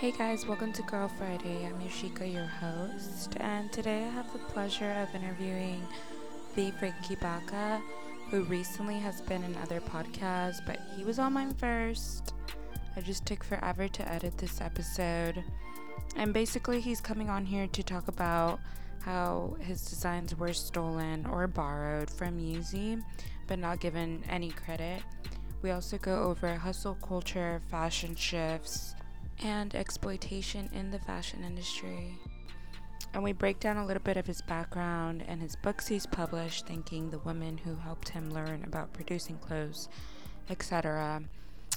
Hey guys, welcome to Girl Friday. I'm Yoshika, your host, and today I have the pleasure of interviewing the Franky Baca, who recently has been in other podcasts, but he was on mine first. I just took forever to edit this episode. And basically, he's coming on here to talk about how his designs were stolen or borrowed from Yeezy, but not given any credit. We also go over hustle culture, fashion shifts, and exploitation in the fashion industry. And we break down a little bit of his background and his books he's published, thanking the women who helped him learn about producing clothes, etc.,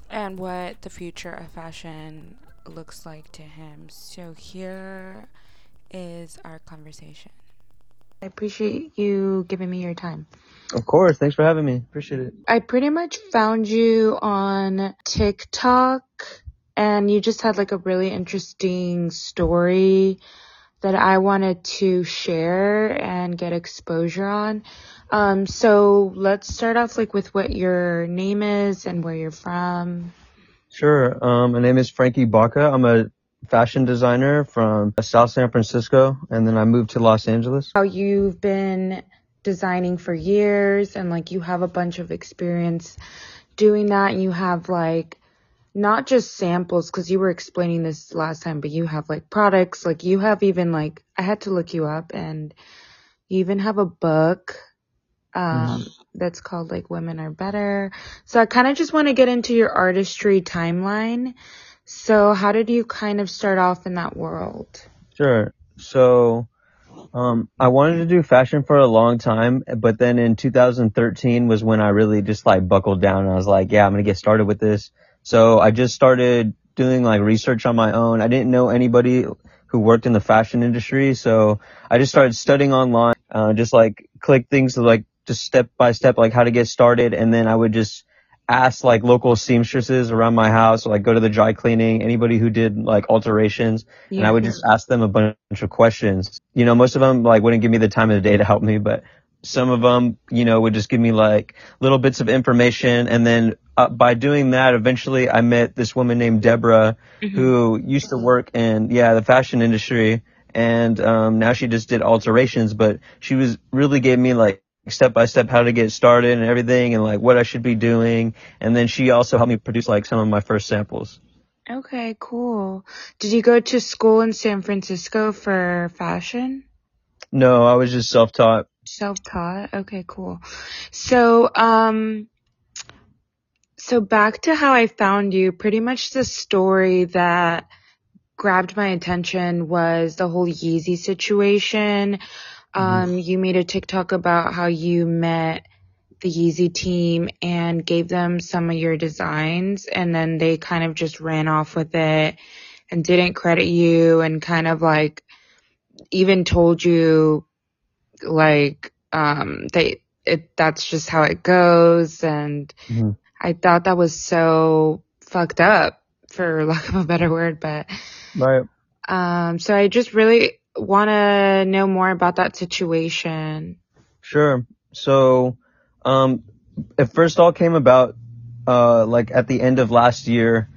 and what the future of fashion looks like to him. So here is our conversation. I appreciate you giving me your time. Of course. Thanks for having me. Appreciate it. I pretty much found you on TikTok and you just had like a really interesting story that I wanted to share and get exposure on. Um, so let's start off like with what your name is and where you're from. Sure. Um, my name is Franky Baca. I'm a fashion designer from South San Francisco, and then I moved to Los Angeles. How you've been designing for years, and like you have a bunch of experience doing that, and you have like not just samples because you were explaining this last time, but you have like products, like you have even like I had to look you up and you even have a book um mm. that's called like Women Are Better. So I kind of just want to get into your artistry timeline. So how did you kind of start off in that world? Sure. So um, I wanted to do fashion for a long time, but then in 2013 was when I really just like buckled down and I was like, yeah, I'm going to get started with this. So I just started doing like research on my own. I didn't know anybody who worked in the fashion industry. So I just started studying online, uh, just like click things like just step by step, like how to get started. And then I would just ask like local seamstresses around my house, like go to the dry cleaning, anybody who did like alterations. Yeah. And I would just ask them a bunch of questions. You know, most of them like wouldn't give me the time of the day to help me, but some of them, you know, would just give me like little bits of information. And then uh, by doing that, eventually I met this woman named Deborah mm-hmm. who used to work in, yeah, the fashion industry. And, um, now she just did alterations, but she was really gave me like step by step how to get started and everything and like what I should be doing. And then she also helped me produce like some of my first samples. Okay, cool. Did you go to school in San Francisco for fashion? No, I was just self-taught. Self-taught. Okay, cool. So, um, so back to how I found you, pretty much the story that grabbed my attention was the whole Yeezy situation. Mm-hmm. Um, you made a TikTok about how you met the Yeezy team and gave them some of your designs and then they kind of just ran off with it and didn't credit you and kind of like even told you like um they it that's just how it goes and mm-hmm. I thought that was so fucked up for lack of a better word but right. um so I just really want to know more about that situation. Sure. So um it first all came about uh like at the end of last year.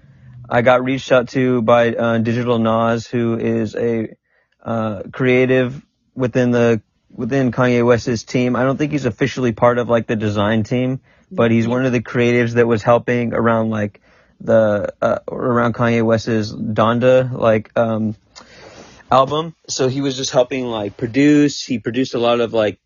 I got reached out to by uh, Digital Nas who is a uh, creative within the within Kanye West's team. I don't think he's officially part of like the design team, but he's one of the creatives that was helping around like the uh, around Kanye West's Donda like um album. So he was just helping like produce. He produced a lot of like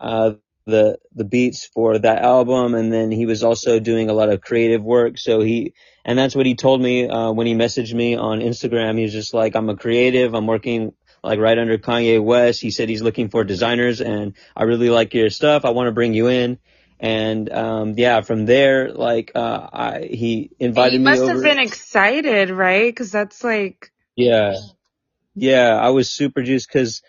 uh the the beats for that album and then he was also doing a lot of creative work. So he and that's what he told me uh when he messaged me on Instagram. He was just like I'm a creative. I'm working like right under Kanye West. He said he's looking for designers and I really like your stuff. I want to bring you in. And, um, yeah, from there, like, uh, I, he invited me over. You must have been excited, right? Cause that's like. Yeah. Yeah. I was super juiced cause,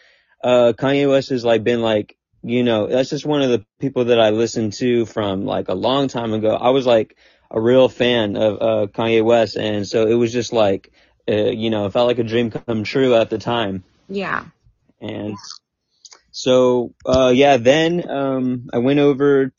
uh, Kanye West has like been like, you know, that's just one of the people that I listened to from like a long time ago. I was like a real fan of, uh, Kanye West. And so it was just like, uh, you know, it felt like a dream come true at the time. Yeah. And so, uh, yeah, then, um, I went over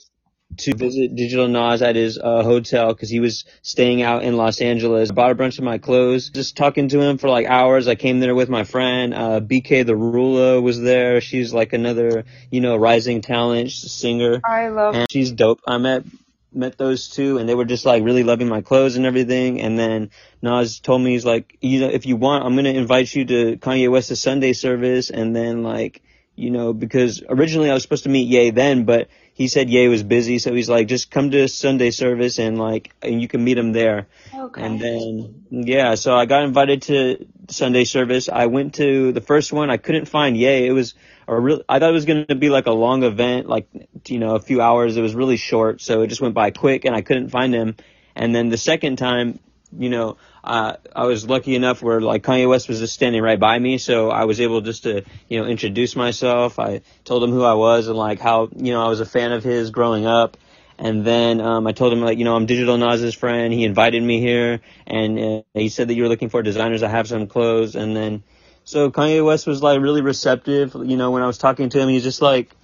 to visit Digital Nas at his uh, hotel because he was staying out in Los Angeles. I bought a bunch of my clothes, just talking to him for like hours. I came there with my friend, uh, BK the Ruler was there. She's like another, you know, rising talent singer. I love. And she's dope. I met met those two and they were just like really loving my clothes and everything. And then Nas told me he's like, you know, if you want, I'm gonna invite you to Kanye West's Sunday service. And then like, you know, because originally I was supposed to meet Ye then, but he said Ye was busy, so he's like, just come to Sunday service and like, and you can meet him there. Okay. And then, yeah, so I got invited to Sunday service. I went to the first one. I couldn't find Ye. It was a real, I thought it was going to be like a long event, like, you know, a few hours. It was really short, so it just went by quick and I couldn't find him. And then the second time, you know, uh, I was lucky enough where like Kanye West was just standing right by me, so I was able just to, you know, introduce myself. I told him who I was and like how, you know, I was a fan of his growing up. And then um, I told him like, you know, I'm Digital Nas's friend. He invited me here, and uh, he said that you were looking for designers. I have some clothes, and then so Kanye West was like really receptive. You know, when I was talking to him, he's just like,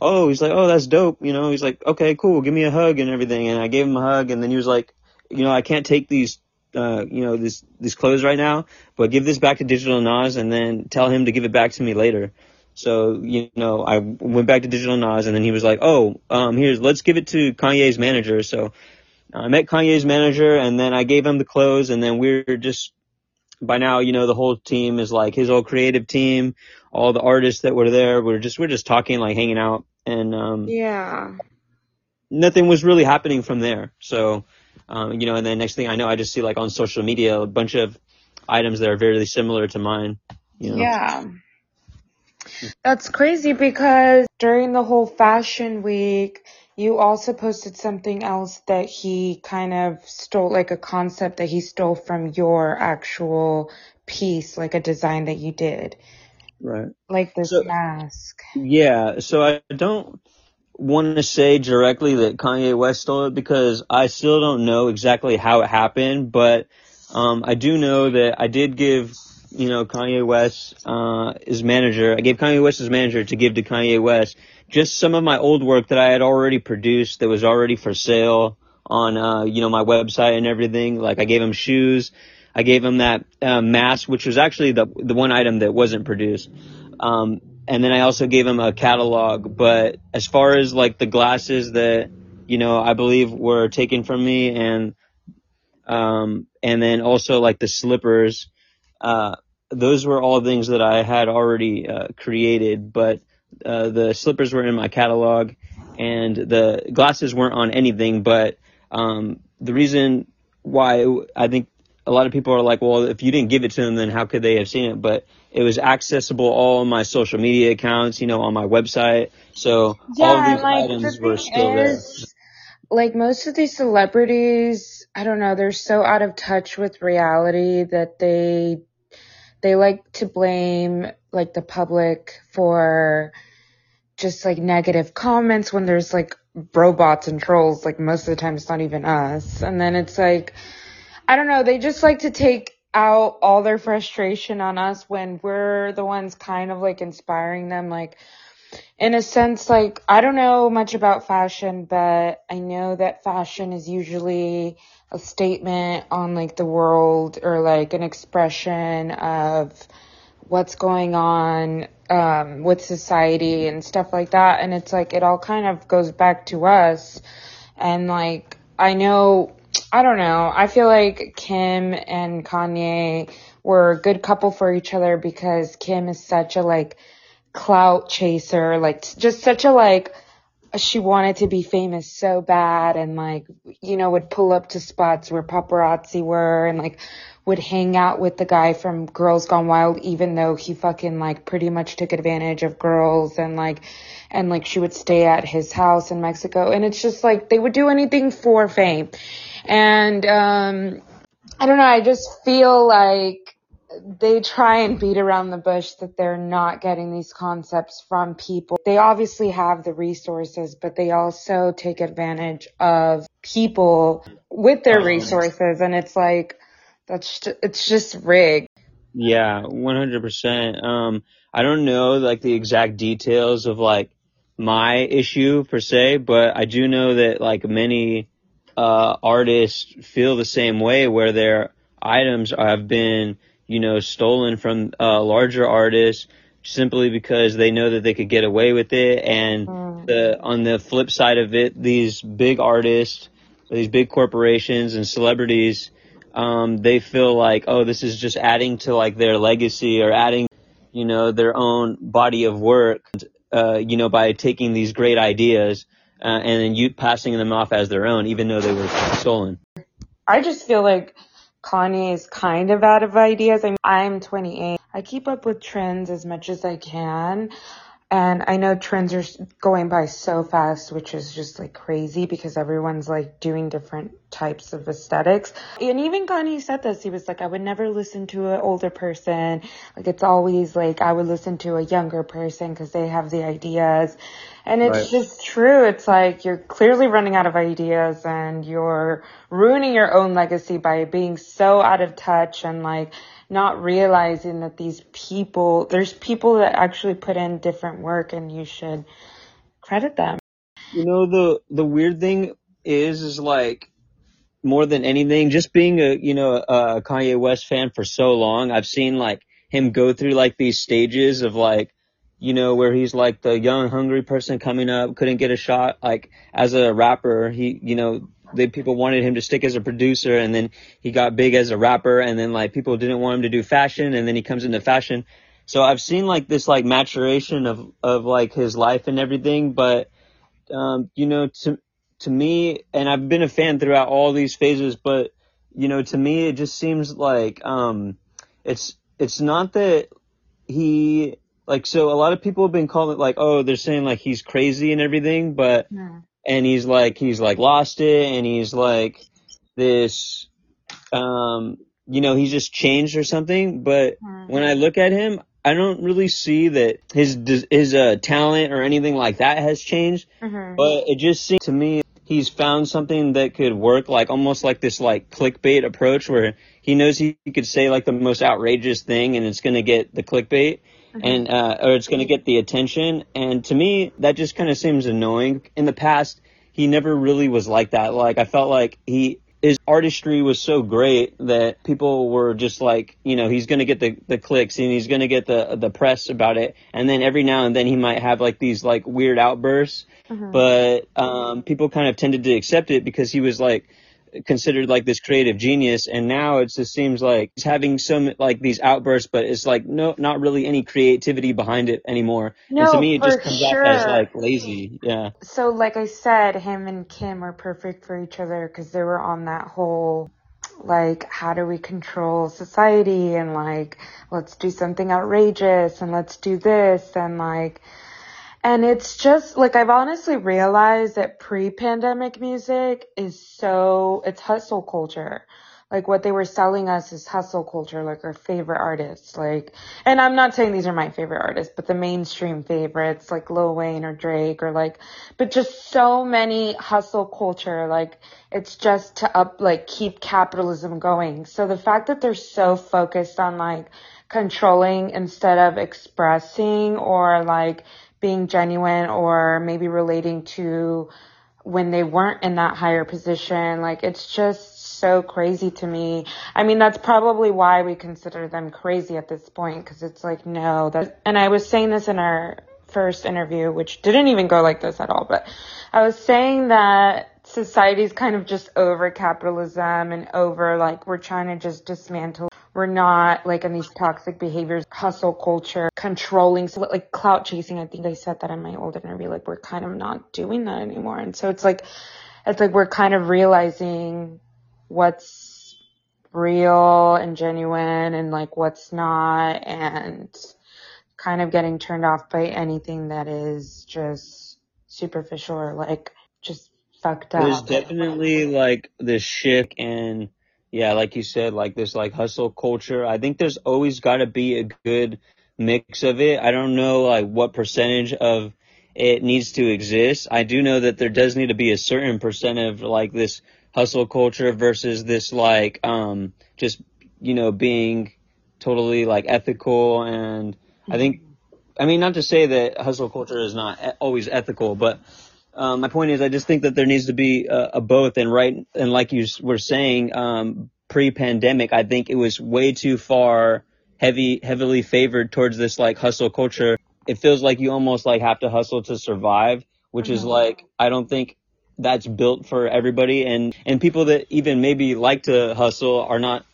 oh, he's like, oh, that's dope. You know, he's like, okay, cool, give me a hug and everything. And I gave him a hug, and then he was like, you know, I can't take these uh, you know, this, these clothes right now, but give this back to Digital Nas and then tell him to give it back to me later. So, you know, I went back to Digital Nas and then he was like, oh, um, here's, let's give it to Kanye's manager. So I met Kanye's manager and then I gave him the clothes and then we're just, by now, you know, the whole team is like his whole creative team, all the artists that were there. We're just, we're just talking, like hanging out and, um, yeah, nothing was really happening from there. So, um, you know, and then next thing I know, I just see like on social media a bunch of items that are very similar to mine. You know? Yeah. That's crazy because during the whole fashion week, you also posted something else that he kind of stole, like a concept that he stole from your actual piece, like a design that you did. Right. Like this So- mask. Yeah. So I don't want to say directly that Kanye West stole it because I still don't know exactly how it happened, but um, I do know that I did give, you know, Kanye West uh, his manager. I gave Kanye West his manager to give to Kanye West just some of my old work that I had already produced that was already for sale on, uh, you know, my website and everything. Like I gave him shoes. I gave him that uh, mask, which was actually the the one item that wasn't produced. Um, and then I also gave him a catalog. But as far as like the glasses that you know I believe were taken from me, and um, and then also like the slippers, uh, those were all things that I had already uh, created. But uh, the slippers were in my catalog, and the glasses weren't on anything. But um, the reason why I think a lot of people are like, well, if you didn't give it to them, then how could they have seen it? But it was accessible all on my social media accounts, you know, on my website. So all of these like items were still there. like most of these celebrities, I don't know, they're so out of touch with reality that they they like to blame like the public for just like negative comments when there's like robots and trolls. Like most of the time, it's not even us. And then it's like, I don't know, they just like to take out all their frustration on us when we're the ones kind of like inspiring them. Like, in a sense, like, I don't know much about fashion, but I know that fashion is usually a statement on like the world or like an expression of what's going on um, with society and stuff like that. And it's like it all kind of goes back to us. And like I know, I don't know. I feel like Kim and Kanye were a good couple for each other because Kim is such a like clout chaser, like just such a like she wanted to be famous so bad and like you know would pull up to spots where paparazzi were and like would hang out with the guy from Girls Gone Wild even though he fucking like pretty much took advantage of girls and like and like she would stay at his house in Mexico. And it's just like they would do anything for fame. And um I don't know I just feel like they try and beat around the bush that they're not getting these concepts from people. They obviously have the resources, but they also take advantage of people with their resources. And it's like, that's, ju- it's just rigged. Yeah, 100%. Um, I don't know like the exact details of like my issue per se, but I do know that like many uh, artists feel the same way where their items have been, you know, stolen from uh, larger artists simply because they know that they could get away with it. And mm. the on the flip side of it, these big artists, these big corporations and celebrities, um, they feel like, oh, this is just adding to like their legacy or adding, you know, their own body of work uh, you know, by taking these great ideas uh, and then you passing them off as their own, even though they were stolen. I just feel like Kanye is kind of out of ideas. I mean, I'm 28. I keep up with trends as much as I can. And I know trends are going by so fast, which is just like crazy because everyone's like doing different types of aesthetics. And even Kanye said this. He was like, I would never listen to an older person. Like it's always like I would listen to a younger person because they have the ideas. And it's right. just true. It's like you're clearly running out of ideas and you're ruining your own legacy by being so out of touch and like not realizing that these people, there's people that actually put in different work and you should credit them. You know, the, the weird thing is, is like, more than anything, just being a, you know, a Kanye West fan for so long, I've seen like him go through like these stages of like, you know, where he's like the young, hungry person coming up, couldn't get a shot. Like as a rapper, he, you know, they people wanted him to stick as a producer and then he got big as a rapper and then like people didn't want him to do fashion and then he comes into fashion. So I've seen like this like maturation of of like his life and everything, but um you know to to me and I've been a fan throughout all these phases, but you know to me it just seems like um it's it's not that he like so a lot of people have been calling it like oh they're saying like he's crazy and everything, but yeah and he's like he's like lost it and he's like this um you know he's just changed or something but mm-hmm. when i look at him i don't really see that his his uh talent or anything like that has changed mm-hmm. but it just seems to me he's found something that could work like almost like this like clickbait approach where he knows he, he could say like the most outrageous thing and it's going to get the clickbait mm-hmm. and uh, or it's going to get the attention. And to me, that just kind of seems annoying. In the past, he never really was like that. Like I felt like he his artistry was so great that people were just like, you know, he's gonna get the, the clicks and he's gonna get the the press about it, and then every now and then he might have like these like weird outbursts, mm-hmm. but um, people kind of tended to accept it because he was like considered like this creative genius and now it just seems like he's having some like these outbursts but it's like no not really any creativity behind it anymore. No, and to me it just comes sure. off as like lazy. Yeah. So like i said him and kim are perfect for each other because they were on that whole like how do we control society and like let's do something outrageous and let's do this and like and it's just like I've honestly realized that pre-pandemic music is so it's hustle culture. Like what they were selling us is hustle culture, like our favorite artists, like, and I'm not saying these are my favorite artists, but the mainstream favorites, like Lil Wayne or Drake or like, but just so many hustle culture, like, it's just to up, like, keep capitalism going. So the fact that they're so focused on like controlling instead of expressing or like being genuine or maybe relating to when they weren't in that higher position. Like it's just so crazy to me. I mean, that's probably why we consider them crazy at this point because it's like, no, that, and I was saying this in our first interview, which didn't even go like this at all, but I was saying that society's kind of just over capitalism and over like we're trying to just dismantle we're not like in these toxic behaviors, hustle culture, controlling, so like clout chasing. I think I said that in my old interview. Like we're kind of not doing that anymore. And so it's like, it's like we're kind of realizing what's real and genuine and like what's not and kind of getting turned off by anything that is just superficial or like just fucked up. There's definitely like this shift in yeah, like you said, like this like hustle culture. I think there's always got to be a good mix of it. I don't know like what percentage of it needs to exist. I do know that there does need to be a certain percent of like this hustle culture versus this like um just you know being totally like ethical and I think I mean, not to say that hustle culture is not always ethical, but um, my point is, I just think that there needs to be a, a both. And right, and like you were saying, um, pre-pandemic, I think it was way too far heavy, heavily favored towards this like hustle culture. It feels like you almost like have to hustle to survive, which is Mhm. like I don't think that's built for everybody. And and people that even maybe like to hustle are not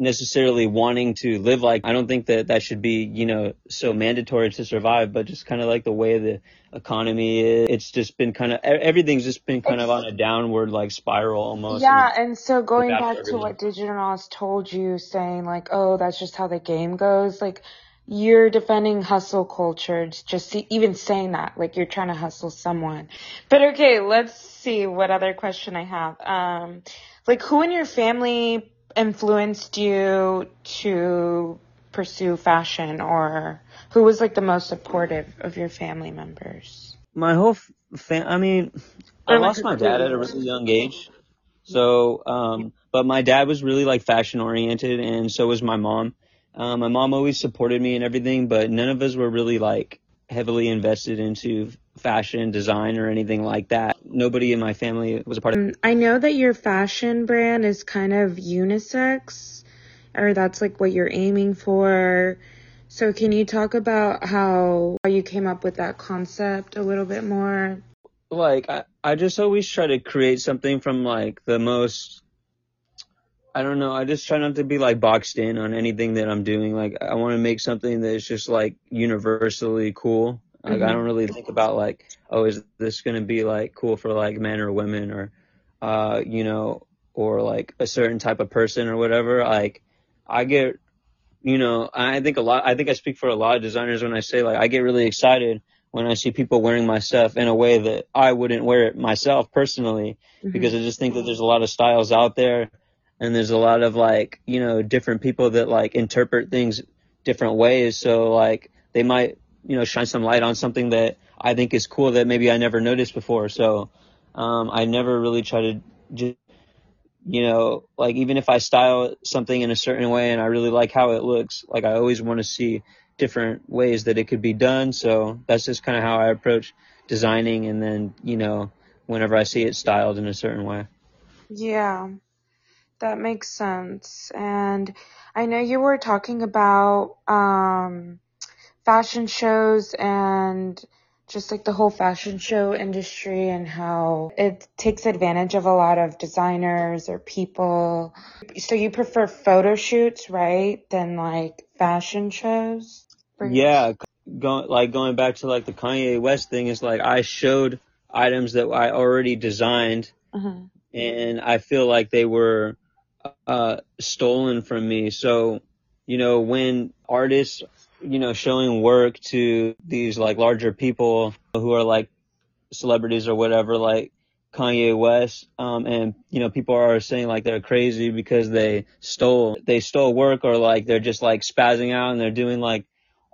necessarily wanting to live like I don't think that that should be you know so mandatory to survive but just kind of like the way the economy is it's just been kind of everything's just been kind of on a downward like spiral almost yeah, and so going back to what Digital Nas told you, saying like, oh, that's just how the game goes. Like, you're defending hustle culture. Just see, even saying that, like you're trying to hustle someone. But okay, let's see what other question I have. Um, like who in your family influenced you to pursue fashion, or who was like the most supportive of your family members, my whole f- fam I mean I lost my dad at a really young age. So um but my dad was really like fashion oriented and so was my mom. Um my mom always supported me and everything but none of us were really like heavily invested into fashion design or anything like that nobody in my family was a part of Um, I know that your fashion brand is kind of unisex, or that's like what you're aiming for. So can you talk about how how you came up with that concept a little bit more? like I, I just always try to create something from like the most I don't know, I just try not to be like boxed in on anything that I'm doing. Like I want to make something that's just like universally cool. Like I hmm don't really think about like, oh, is this gonna be like cool for like men or women or uh, you know, or like a certain type of person or whatever. Like I get you know, I think a lot, I think I speak for a lot of designers when I say like, I get really excited when I see people wearing my stuff in a way that I wouldn't wear it myself personally, because hmm I just think that there's a lot of styles out there and there's a lot of like, you know, different people that like interpret things different ways. So like they might, you know, shine some light on something that I think is cool that maybe I never noticed before. So, um, I never really try to just you know, like even if I style something in a certain way and I really like how it looks, like I always want to see different ways that it could be done. So that's just kind of how I approach designing. And then, you know, whenever I see it styled in a certain way. Yeah, that makes sense. And I know you were talking about um fashion shows and just like the whole fashion show industry and how it takes advantage of a lot of designers or people. So you prefer photo shoots, right? Than like fashion shows Yeah. Going, like going back to like the Kanye West thing is like I showed items that I already designed uh and I feel like they were uh, stolen from me. So, you know, when artists, you know, showing work to these like larger people who are like celebrities or whatever, like Kanye West, um, and you know, people are saying like they're crazy because they stole, they stole work or like they're just like spazzing out and they're doing like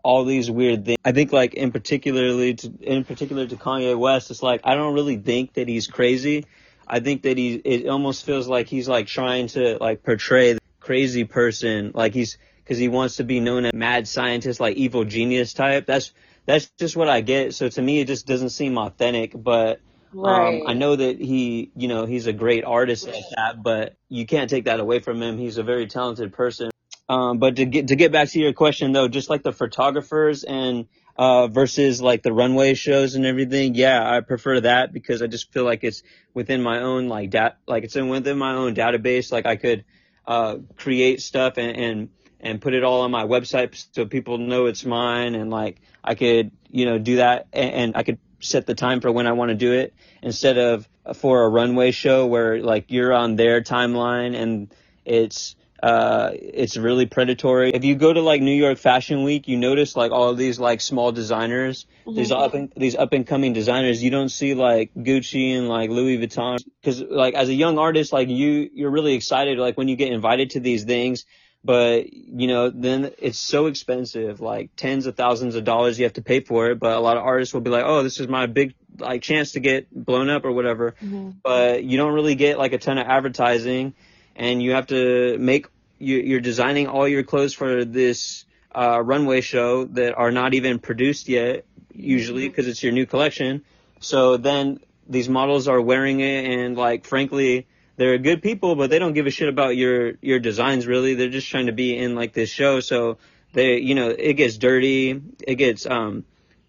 all these weird things. I think like in particularly to, in particular to Kanye West, it's like I don't really think that he's crazy. I think that he it almost feels like he's like trying to like portray the crazy person, like he's because he wants to be known as mad scientist, like evil genius type. That's that's just what I get. So to me, it just doesn't seem authentic. But um, I know that he, you know, he's a great artist like that. But you can't take that away from him. He's a very talented person. Um, but to get to get back to your question though, just like the photographers and uh, versus like the runway shows and everything, yeah, I prefer that because I just feel like it's within my own like dat like it's in within my own database. Like I could uh, create stuff and, and and put it all on my website so people know it's mine and like I could you know do that and, and I could set the time for when I want to do it instead of for a runway show where like you're on their timeline and it's uh it's really predatory. If you go to like New York Fashion Week, you notice like all of these like small designers, these hmm up and these up and coming designers. You don't see like Gucci and like Louis Vuitton because like as a young artist, like you you're really excited like when you get invited to these things. But you know, then it's so expensive, like tens of thousands of dollars you have to pay for it. But a lot of artists will be like, "Oh, this is my big like chance to get blown up or whatever." hmm but you don't really get like a ton of advertising and you have to make you, you're designing all your clothes for this uh, runway show that are not even produced yet, usually because it's your new collection. So then these models are wearing it, and like frankly, they're good people, but they don't give a shit about your your designs really. They're just trying to be in like this show, so they you know it gets dirty, it gets um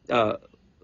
uh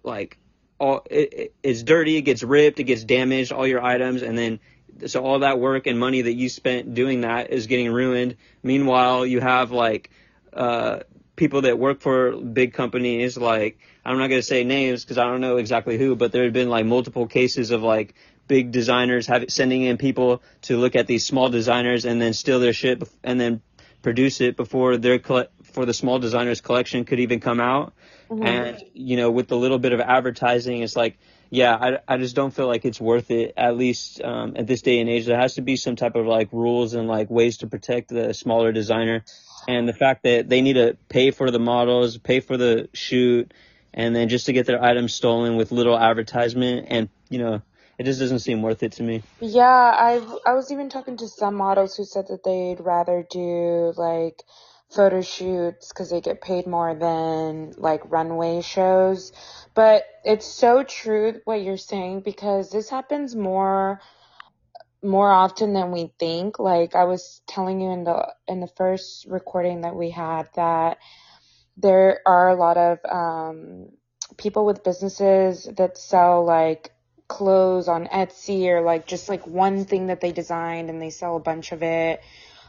like all it, it, it's dirty, it gets ripped, it gets damaged, all your items, and then so all that work and money that you spent doing that is getting ruined. Meanwhile, you have like uh, people that work for big companies, like I'm not gonna say names because I don't know exactly who, but there have been like multiple cases of like big designers have sending in people to look at these small designers and then steal their shit and then produce it before their for the small designers collection could even come out. Mm-hmm. And you know, with the little bit of advertising, it's like yeah, I, I just don't feel like it's worth it. At least um, at this day and age, there has to be some type of like rules and like ways to protect the smaller designer. And the fact that they need to pay for the models, pay for the shoot, and then just to get their items stolen with little advertisement, and you know, it just doesn't seem worth it to me. Yeah, I I was even talking to some models who said that they'd rather do like photo shoots because they get paid more than like runway shows. But it's so true what you're saying because this happens more more often than we think. Like I was telling you in the in the first recording that we had that there are a lot of um, people with businesses that sell like clothes on Etsy or like just like one thing that they designed and they sell a bunch of it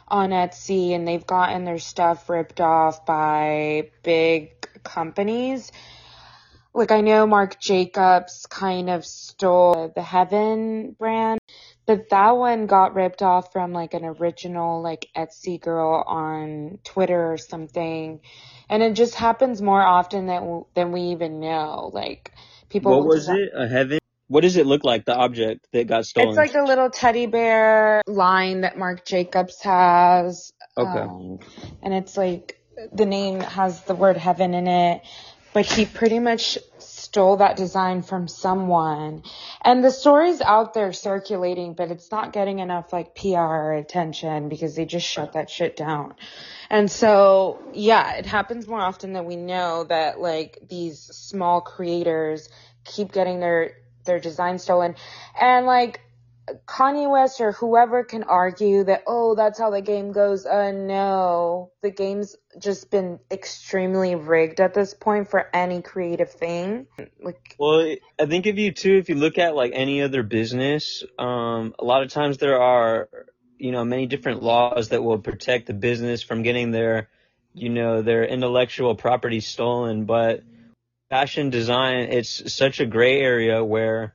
on Etsy and they've gotten their stuff ripped off by big companies. Like I know Marc Jacobs kind of stole the Heaven brand, but that one got ripped off from like an original like Etsy girl on Twitter or something. And it just happens more often than than we even know. Like people What was it? A Heaven what does it look like, the object that got stolen? It's like a little teddy bear line that Marc Jacobs has. Okay. Um, and it's like, the name has the word heaven in it, but he pretty much stole that design from someone. And the story's out there circulating, but it's not getting enough like PR attention because they just shut that shit down. And so, yeah, it happens more often than we know that like these small creators keep getting their their design stolen. And like Kanye West or whoever can argue that, oh, that's how the game goes. Uh, no, the game's just been extremely rigged at this point for any creative thing. Like, well, I think if you too, if you look at like any other business, um, a lot of times there are, you know, many different laws that will protect the business from getting their, you know, their intellectual property stolen, but fashion design, it's such a gray area where,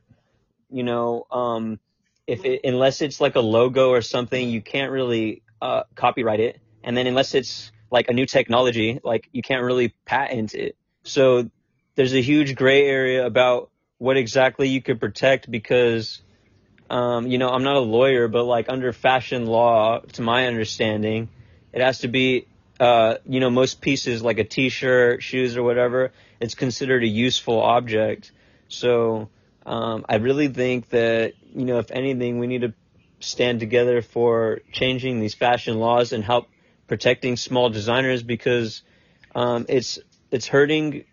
you know, um, if it, unless it's like a logo or something, you can't really uh, copyright it. And then unless it's like a new technology, like you can't really patent it. So there's a huge gray area about what exactly you could protect because, um, you know, I'm not a lawyer, but like under fashion law, to my understanding, it has to be, uh, you know, most pieces like a t-shirt, shoes or whatever, it's considered a useful object. So um, I really think that you know, if anything, we need to stand together for changing these fashion laws and help protecting small designers because um, it's it's hurting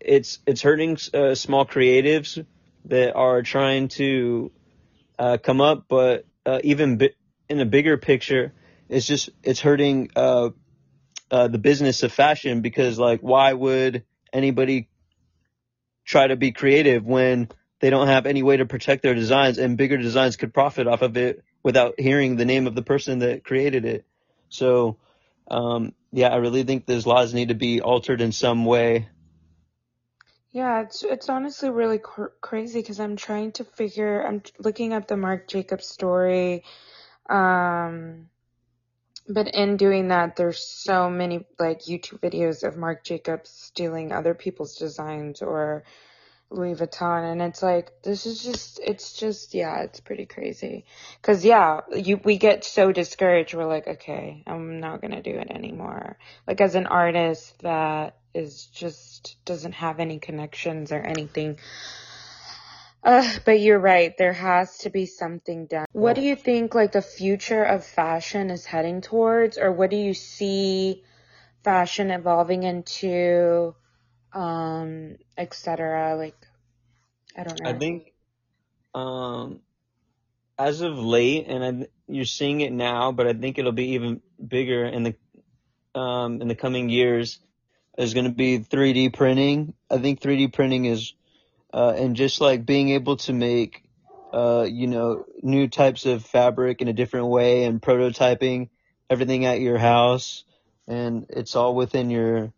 it's it's hurting uh, small creatives that are trying to uh, come up, but uh, even bi- in a bigger picture, it's just it's hurting uh, the business of fashion because like why would anybody try to be creative when they don't have any way to protect their designs and bigger designs could profit off of it without hearing the name of the person that created it. So, um, yeah, I really think those laws need to be altered in some way. Yeah, it's it's honestly really cr- crazy because I'm trying to figure. I'm looking up the Marc Jacobs story. Um, but in doing that, there's so many like YouTube videos of Marc Jacobs stealing other people's designs or Louis Vuitton, and it's like this is just it's just yeah, it's pretty crazy. Cause yeah, you we get so discouraged. We're like, okay, I'm not gonna do it anymore. Like as an artist that is just doesn't have any connections or anything. Uh, but you're right. There has to be something done. What do you think like the future of fashion is heading towards or what do you see fashion evolving into, um, etc. Like, I don't know. I think, um, as of late, and I, you're seeing it now, but I think it'll be even bigger in the, um, in the coming years. Is going to be 3D printing. I think 3D printing is, uh, and just like being able to make, uh, you know, new types of fabric in a different way and prototyping everything at your house, and it's all within your,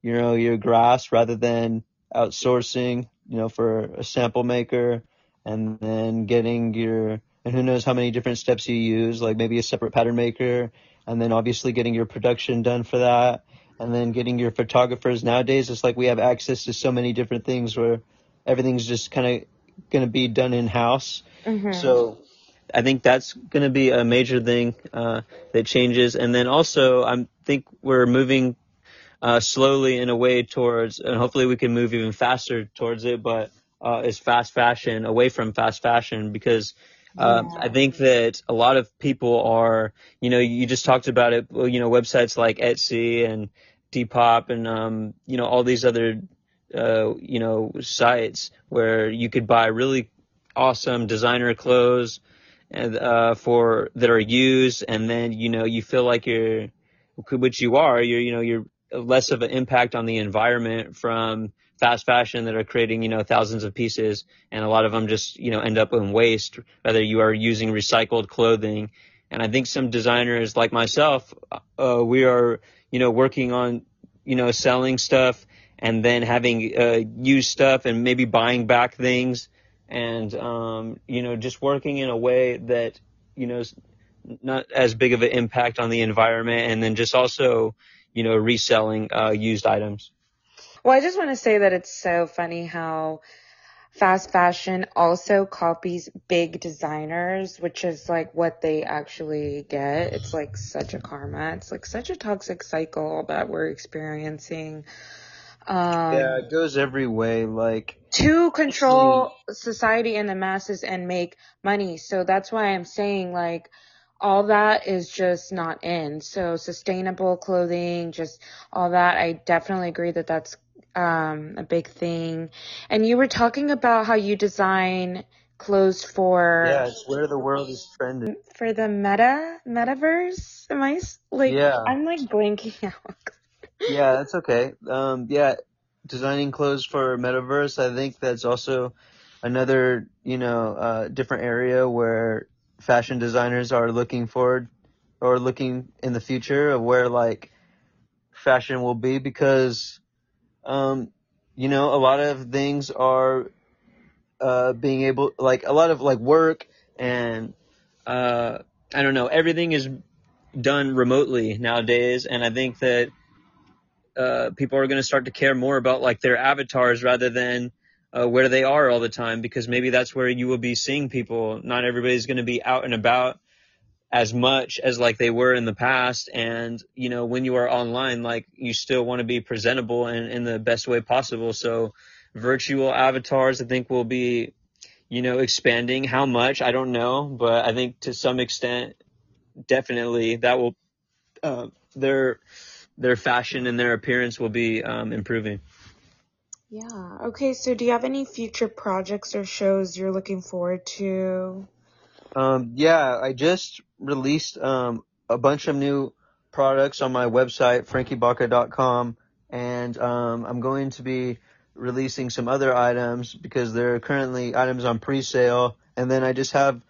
you know, your grasp rather than outsourcing, you know, for a sample maker and then getting your and who knows how many different steps you use, like maybe a separate pattern maker, and then obviously getting your production done for that, and then getting your photographers. Nowadays, it's like we have access to so many different things where everything's just kind of going to be done in house. Mhm. So I think that's going to be a major thing uh, that changes, and then also I think we're moving uh, slowly in a way towards, and hopefully we can move even faster towards it, but uh, is fast fashion away from fast fashion because uh, Yeah. I think that a lot of people are, you know, you just talked about it, well, you know, websites like Etsy and Depop and, um, you know, all these other, uh, you know, sites where you could buy really awesome designer clothes and, uh, for, that are used and then, you know, you feel like you're, which you are, you're, you know, you're less of an impact on the environment from fast fashion that are creating, you know, thousands of pieces and a lot of them just, you know, end up in waste, whether you are using recycled clothing. And I think some designers like myself, uh, we are, you know, working on, you know, selling stuff and then having, uh, used stuff and maybe buying back things and, um, you know, just working in a way that, you know, is not as big of an impact on the environment and then just also, you know, reselling, uh, used items. Well, I just want to say that it's so funny how fast fashion also copies big designers, which is like what they actually get. It's like such a karma. It's like such a toxic cycle that we're experiencing. Um, Yeah, it goes every way. Like, to control society and the masses and make money. So that's why I'm saying like all that is just not in. So sustainable clothing, just all that. I definitely agree that that's um a big thing. And you were talking about how you design clothes for yeah, it's where the world is trending. for the meta metaverse. Am I like Yeah. I'm like blanking out. Yeah, that's okay. Um, yeah, designing clothes for metaverse. I think that's also another, you know, uh, different area where fashion designers are looking forward or looking in the future of where like fashion will be because, um, you know, a lot of things are, uh, being able, like a lot of like work and, uh, I don't know, everything is done remotely nowadays. And I think that, uh, people are going to start to care more about like their avatars rather than uh, where they are all the time because maybe that's where you will be seeing people. Not everybody's going to be out and about as much as like they were in the past. And, you know, when you are online, like you still want to be presentable and in the best way possible. So virtual avatars, I think will be, you know, expanding. How much? I don't know, but I think to some extent, definitely that will, uh, their, their fashion and their appearance will be um, improving. Yeah. Okay, so do you have any future projects or shows you're looking forward to? Um, yeah, I just released um, a bunch of new products on my website, frankybaca.com, and um, I'm going to be releasing some other items because there are currently items on pre-sale, and then I just have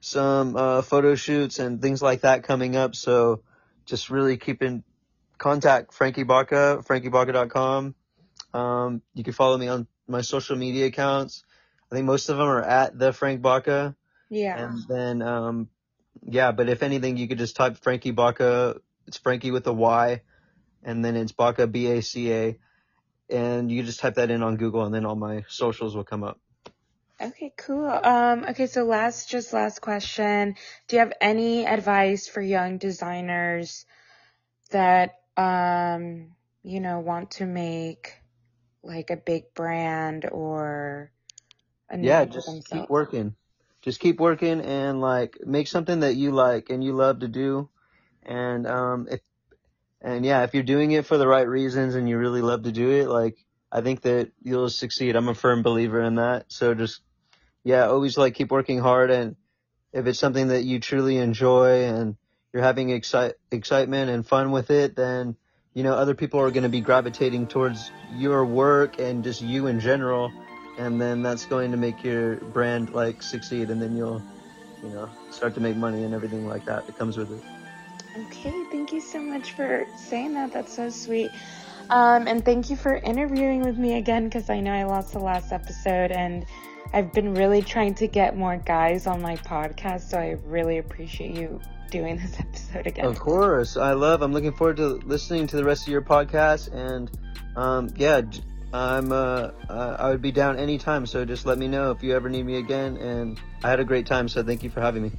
some uh, photo shoots and things like that coming up. So just really keep in contact Franky Baca, frankybaca.com. Um, you can follow me on my social media accounts. I think most of them are at the Frank Baca. Yeah. And then, um, yeah, but if anything, you could just type Franky Baca. It's Franky with a Y, and then it's Baca B A C A, and you just type that in on Google, and then all my socials will come up. Okay, cool. Um, okay, so last, just last question. Do you have any advice for young designers that, um, you know, want to make like a big brand or a Yeah, just keep working. Just keep working and like make something that you like and you love to do. And um, if And yeah, if you're doing it for the right reasons and you really love to do it, like I think that you'll succeed. I'm a firm believer in that. So just yeah, always like keep working hard and if it's something that you truly enjoy and you're having excite, excitement and fun with it, then you know other people are going to be gravitating towards your work and just you in general, and then that's going to make your brand like succeed, and then you'll you know start to make money and everything like that that comes with it. Okay, thank you so much for saying that. That's so sweet. Um, and thank you for interviewing with me again because I know I lost the last episode and I've been really trying to get more guys on my podcast, so I really appreciate you doing this episode again. Of course, I love. I'm looking forward to listening to the rest of your podcast, and um, yeah, I'm. Uh, uh, I would be down anytime. So just let me know if you ever need me again. And I had a great time. So thank you for having me.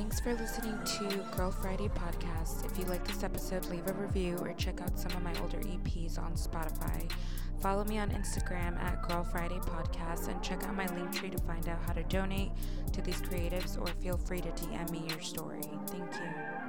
Thanks for listening to Girl Friday podcast. If you like this episode, leave a review or check out some of my older EPs on Spotify. Follow me on Instagram at Girl Friday Podcast and check out my Linktree to find out how to donate to these creatives or feel free to DM me your story. Thank